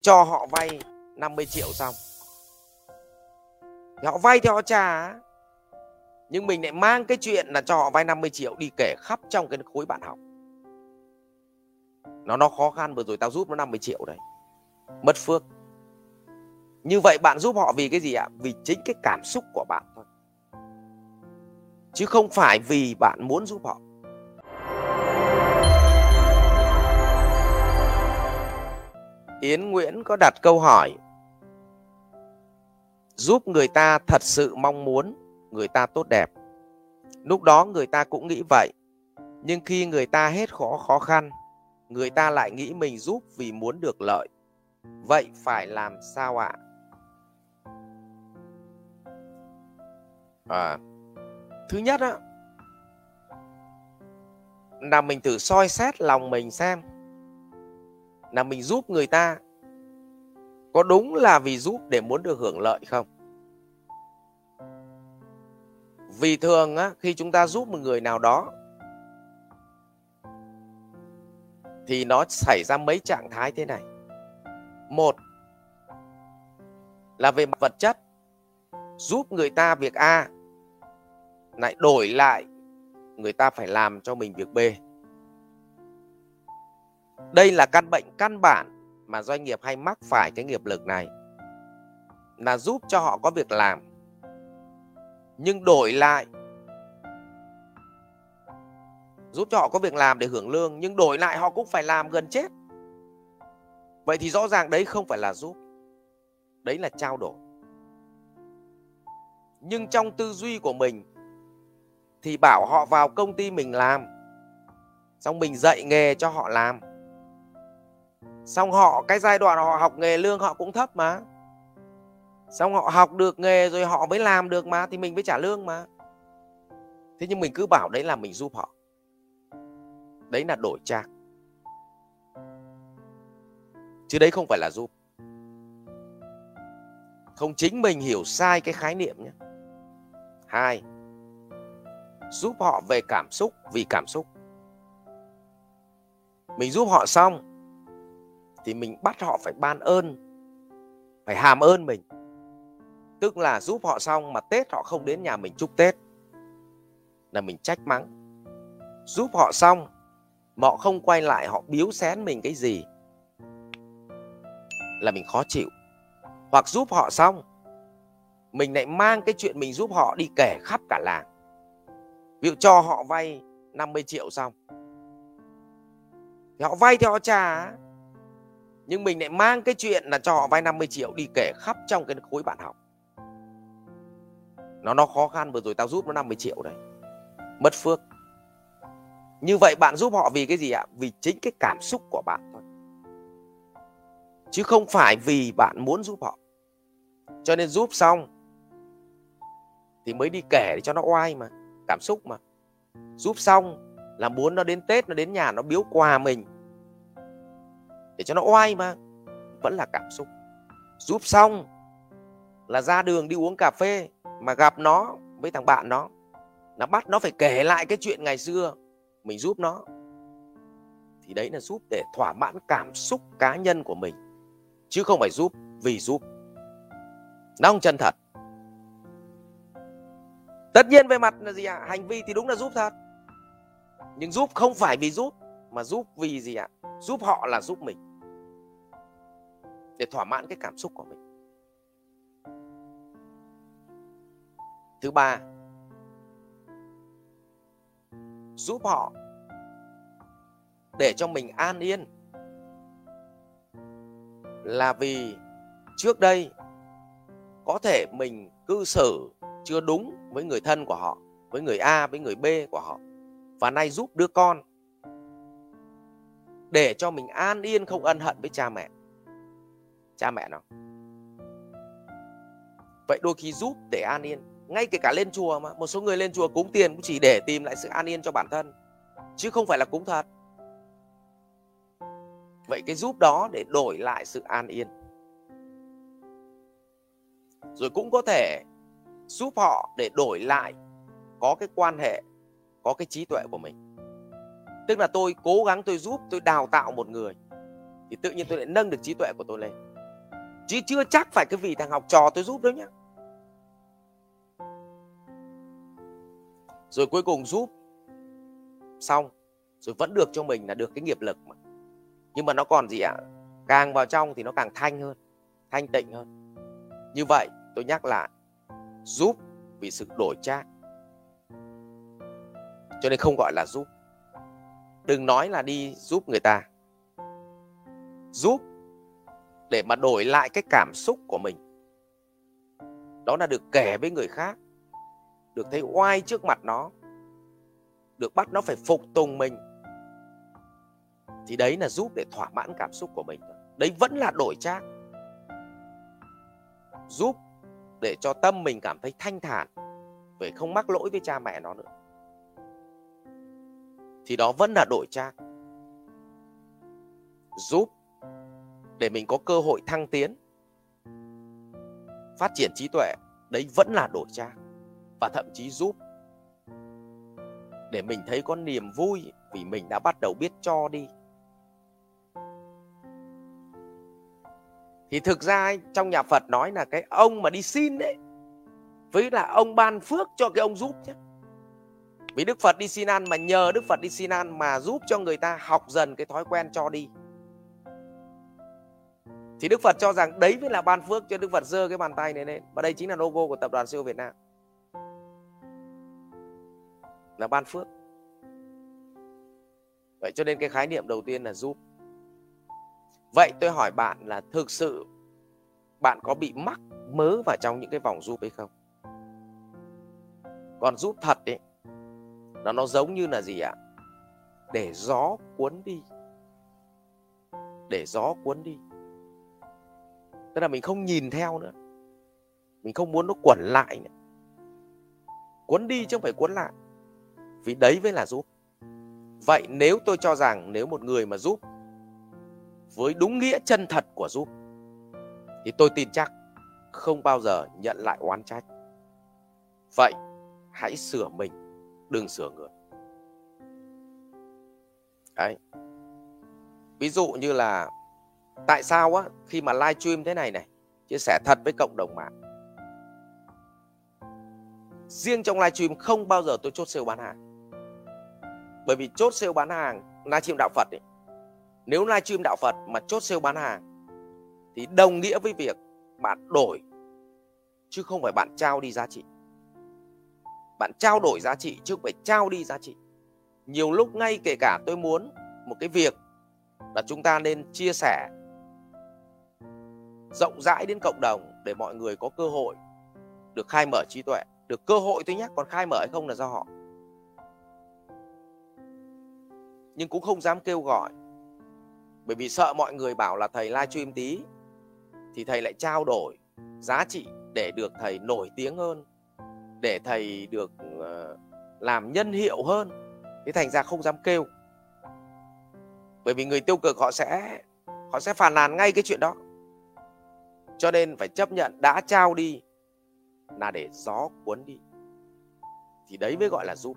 cho họ vay 50 triệu xong. Thì họ vay thì họ trả. Nhưng mình lại mang cái chuyện là cho họ vay 50 triệu đi kể khắp trong cái khối bạn học. Nó nó khó khăn, vừa rồi tao giúp nó 50 triệu đấy. Mất phước. Như vậy bạn giúp họ vì cái gì ạ? Vì chính cái cảm xúc của bạn thôi. Chứ không phải vì bạn muốn giúp họ. Yến Nguyễn có đặt câu hỏi giúp người ta thật sự mong muốn người ta tốt đẹp. Lúc đó người ta cũng nghĩ vậy. Nhưng khi người ta hết khó khó khăn, người ta lại nghĩ mình giúp vì muốn được lợi. Vậy phải làm sao ạ? À, thứ nhất á là mình thử soi xét lòng mình xem là mình giúp người ta. Có đúng là vì giúp để muốn được hưởng lợi không? Vì thường á, khi chúng ta giúp một người nào đó thì nó xảy ra mấy trạng thái thế này. Một là về mặt vật chất giúp người ta việc a lại đổi lại người ta phải làm cho mình việc b đây là căn bệnh căn bản mà doanh nghiệp hay mắc phải cái nghiệp lực này. Là giúp cho họ có việc làm. Nhưng đổi lại, giúp cho họ có việc làm để hưởng lương, nhưng đổi lại họ cũng phải làm gần chết. Vậy thì rõ ràng đấy không phải là giúp, đấy là trao đổi. Nhưng trong tư duy của mình thì bảo họ vào công ty mình làm, xong mình dạy nghề cho họ làm xong họ, cái giai đoạn họ học nghề lương họ cũng thấp mà. Xong họ học được nghề rồi họ mới làm được mà, thì mình mới trả lương mà. Thế nhưng mình cứ bảo đấy là mình giúp họ. Đấy là đổi trang. Chứ đấy không phải là giúp. Không chính mình hiểu sai cái khái niệm nhé. Hai, giúp họ về cảm xúc vì cảm xúc. Mình giúp họ xong thì mình bắt họ phải ban ơn, phải hàm ơn mình. Tức là giúp họ xong mà tết họ không đến nhà mình chúc tết, là mình trách mắng. Giúp họ xong mà họ không quay lại, họ biếu xén mình cái gì là mình khó chịu. Hoặc giúp họ xong, mình lại mang cái chuyện mình giúp họ đi kể khắp cả làng. Ví dụ cho họ vay 50 triệu xong, thì họ vay thì họ trả nhưng mình lại mang cái chuyện là cho họ vay 50 triệu đi kể khắp trong cái khối bạn học. Nó nó khó khăn vừa rồi tao giúp nó 50 triệu đấy mất phước. Như vậy bạn giúp họ vì cái gì ạ? Vì chính cái cảm xúc của bạn thôi. Chứ không phải vì bạn muốn giúp họ. Cho nên giúp xong, thì mới đi kể để cho nó oai mà, cảm xúc mà. Giúp xong là muốn nó đến tết, nó đến nhà, nó biếu quà mình để cho nó oai mà. Vẫn là cảm xúc. Giúp xong là ra đường đi uống cà phê mà gặp nó với thằng bạn nó. Nó bắt nó phải kể lại cái chuyện ngày xưa. Mình giúp nó. Thì đấy là giúp để thỏa mãn cảm xúc cá nhân của mình. Chứ không phải giúp vì giúp. Nó không chân thật. Tất nhiên về mặt là gì ạ? À? hành vi thì đúng là giúp thật. Nhưng giúp không phải vì giúp, mà giúp vì gì ạ? À? giúp họ là giúp mình để thỏa mãn cái cảm xúc của mình. Thứ ba, giúp họ để cho mình an yên. Là vì trước đây có thể mình cư xử chưa đúng với người thân của họ, với người a, với người b của họ. Và nay giúp đứa con để cho mình an yên không ân hận với cha mẹ cha mẹ nó. Vậy đôi khi giúp để an yên, ngay kể cả lên chùa mà, một số người lên chùa cúng tiền cũng chỉ để tìm lại sự an yên cho bản thân, chứ không phải là cúng thật. Vậy cái giúp đó để đổi lại sự an yên. Rồi cũng có thể giúp họ để đổi lại có cái quan hệ, có cái trí tuệ của mình. Tức là tôi cố gắng tôi giúp, tôi đào tạo một người, thì tự nhiên tôi lại nâng được trí tuệ của tôi lên chứ chưa chắc phải cái vị thằng học trò tôi giúp đâu nhá. Rồi cuối cùng giúp. Xong, rồi vẫn được cho mình là được cái nghiệp lực mà. Nhưng mà nó còn gì ạ? Càng vào trong thì nó càng thanh hơn, thanh tịnh hơn. Như vậy, tôi nhắc lại, giúp vì sự đổi trác. Cho nên không gọi là giúp. Đừng nói là đi giúp người ta. Giúp để mà đổi lại cái cảm xúc của mình. Đó là được kể với người khác, được thấy oai trước mặt nó, được bắt nó phải phục tùng mình. Thì đấy là giúp để thỏa mãn cảm xúc của mình đấy vẫn là đổi trác giúp để cho tâm mình cảm thấy thanh thản, về không mắc lỗi với cha mẹ nó nữa. Thì đó vẫn là đổi trác giúp để mình có cơ hội thăng tiến. Phát triển trí tuệ, đấy vẫn là đổi trang và thậm chí giúp. Để mình thấy có niềm vui vì mình đã bắt đầu biết cho đi. Thì thực ra trong nhà Phật nói là cái ông mà đi xin đấy với là ông ban phước cho cái ông giúp chứ vì Đức Phật đi xin ăn mà nhờ Đức Phật đi xin ăn mà giúp cho người ta học dần cái thói quen cho đi thì Đức Phật cho rằng đấy mới là ban phước cho Đức Phật giơ cái bàn tay này lên. Và đây chính là logo của tập đoàn siêu Việt Nam. Là ban phước. Vậy cho nên cái khái niệm đầu tiên là giúp. Vậy tôi hỏi bạn là thực sự bạn có bị mắc mớ vào trong những cái vòng giúp hay không? Còn giúp thật ấy là nó giống như là gì ạ? Để gió cuốn đi. Để gió cuốn đi tức là mình không nhìn theo nữa. Mình không muốn nó quẩn lại nữa. Cuốn đi chứ không phải cuốn lại. Vì đấy mới là giúp. Vậy nếu tôi cho rằng nếu một người mà giúp với đúng nghĩa chân thật của giúp, thì tôi tin chắc không bao giờ nhận lại oán trách. Vậy hãy sửa mình, đừng sửa người. Đấy. Ví dụ như là tại sao á khi mà live stream thế này này chia sẻ thật với cộng đồng mạng? Riêng trong live stream không bao giờ tôi chốt sale bán hàng. Bởi vì chốt sale bán hàng live stream đạo Phật ấy, nếu live stream đạo Phật mà chốt sale bán hàng thì đồng nghĩa với việc bạn đổi chứ không phải bạn trao đi giá trị. Bạn trao đổi giá trị chứ không phải trao đi giá trị. Nhiều lúc ngay kể cả tôi muốn một cái việc là chúng ta nên chia sẻ rộng rãi đến cộng đồng để mọi người có cơ hội được khai mở trí tuệ. Được cơ hội tôi nhé còn khai mở hay không là do họ. Nhưng cũng không dám kêu gọi. Bởi vì sợ mọi người bảo là thầy livestream tí thì thầy lại trao đổi giá trị để được thầy nổi tiếng hơn, để thầy được ờ, làm nhân hiệu hơn. Thế thành ra không dám kêu. Bởi vì người tiêu cực họ sẽ họ sẽ phàn nàn ngay cái chuyện đó cho nên phải chấp nhận đã trao đi là để gió cuốn đi. Thì đấy mới gọi là giúp.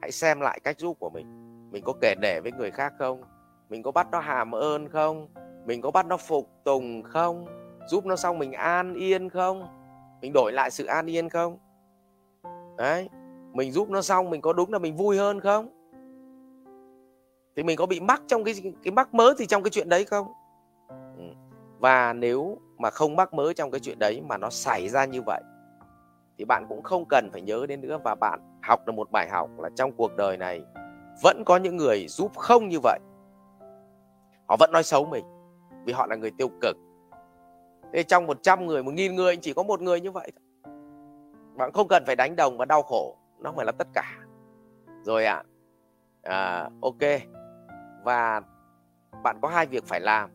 Hãy xem lại cách giúp của mình. Mình có kể để với người khác không? Mình có bắt nó hàm ơn không? Mình có bắt nó phục tùng không? Giúp nó xong mình an yên không? Mình đổi lại sự an yên không? Đấy, mình giúp nó xong mình có đúng là mình vui hơn không? Thì mình có bị mắc trong cái cái mắc mớ thì trong cái chuyện đấy không? Ừ. Và nếu mà không mắc mớ trong cái chuyện đấy mà nó xảy ra như vậy thì bạn cũng không cần phải nhớ đến nữa. Và bạn học được một bài học là trong cuộc đời này vẫn có những người giúp không như vậy. Họ vẫn nói xấu mình vì họ là người tiêu cực. Thế trong 100 người một nghìn người chỉ có một người như vậy thôi. Bạn không cần phải đánh đồng và đau khổ nó không phải là tất cả. Rồi ạ à, à, ok. Và bạn có hai việc phải làm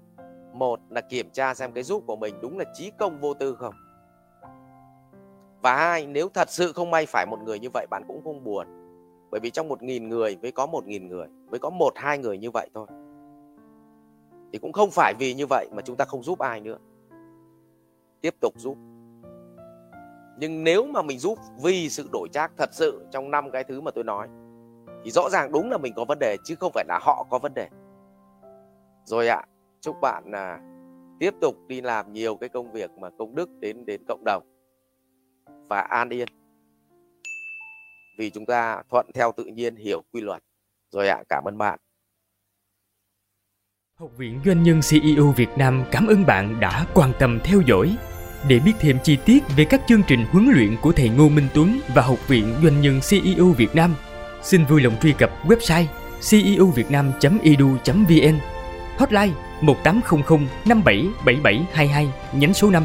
một là kiểm tra xem cái giúp của mình đúng là trí công vô tư không? Và hai nếu thật sự không may phải một người như vậy bạn cũng không buồn. Bởi vì trong một nghìn người mới có một nghìn người mới có một hai người như vậy thôi thì cũng không phải vì như vậy mà chúng ta không giúp ai nữa. Tiếp tục giúp. Nhưng nếu mà mình giúp vì sự đổi trác thật sự trong năm cái thứ mà tôi nói thì rõ ràng đúng là mình có vấn đề chứ không phải là họ có vấn đề. Rồi ạ à, chúc bạn là tiếp tục đi làm nhiều cái công việc mà công đức đến đến cộng đồng. Và an yên. Vì chúng ta thuận theo tự nhiên hiểu quy luật. Rồi ạ cảm ơn bạn. Học viện Doanh nhân CEO Việt Nam cảm ơn bạn đã quan tâm theo dõi. Để biết thêm chi tiết về các chương trình huấn luyện của thầy Ngô Minh Tuấn và Học viện Doanh nhân CEO Việt Nam, xin vui lòng truy cập website ceovietnam.edu.vn Hotline 1800 577722 nhánh số 5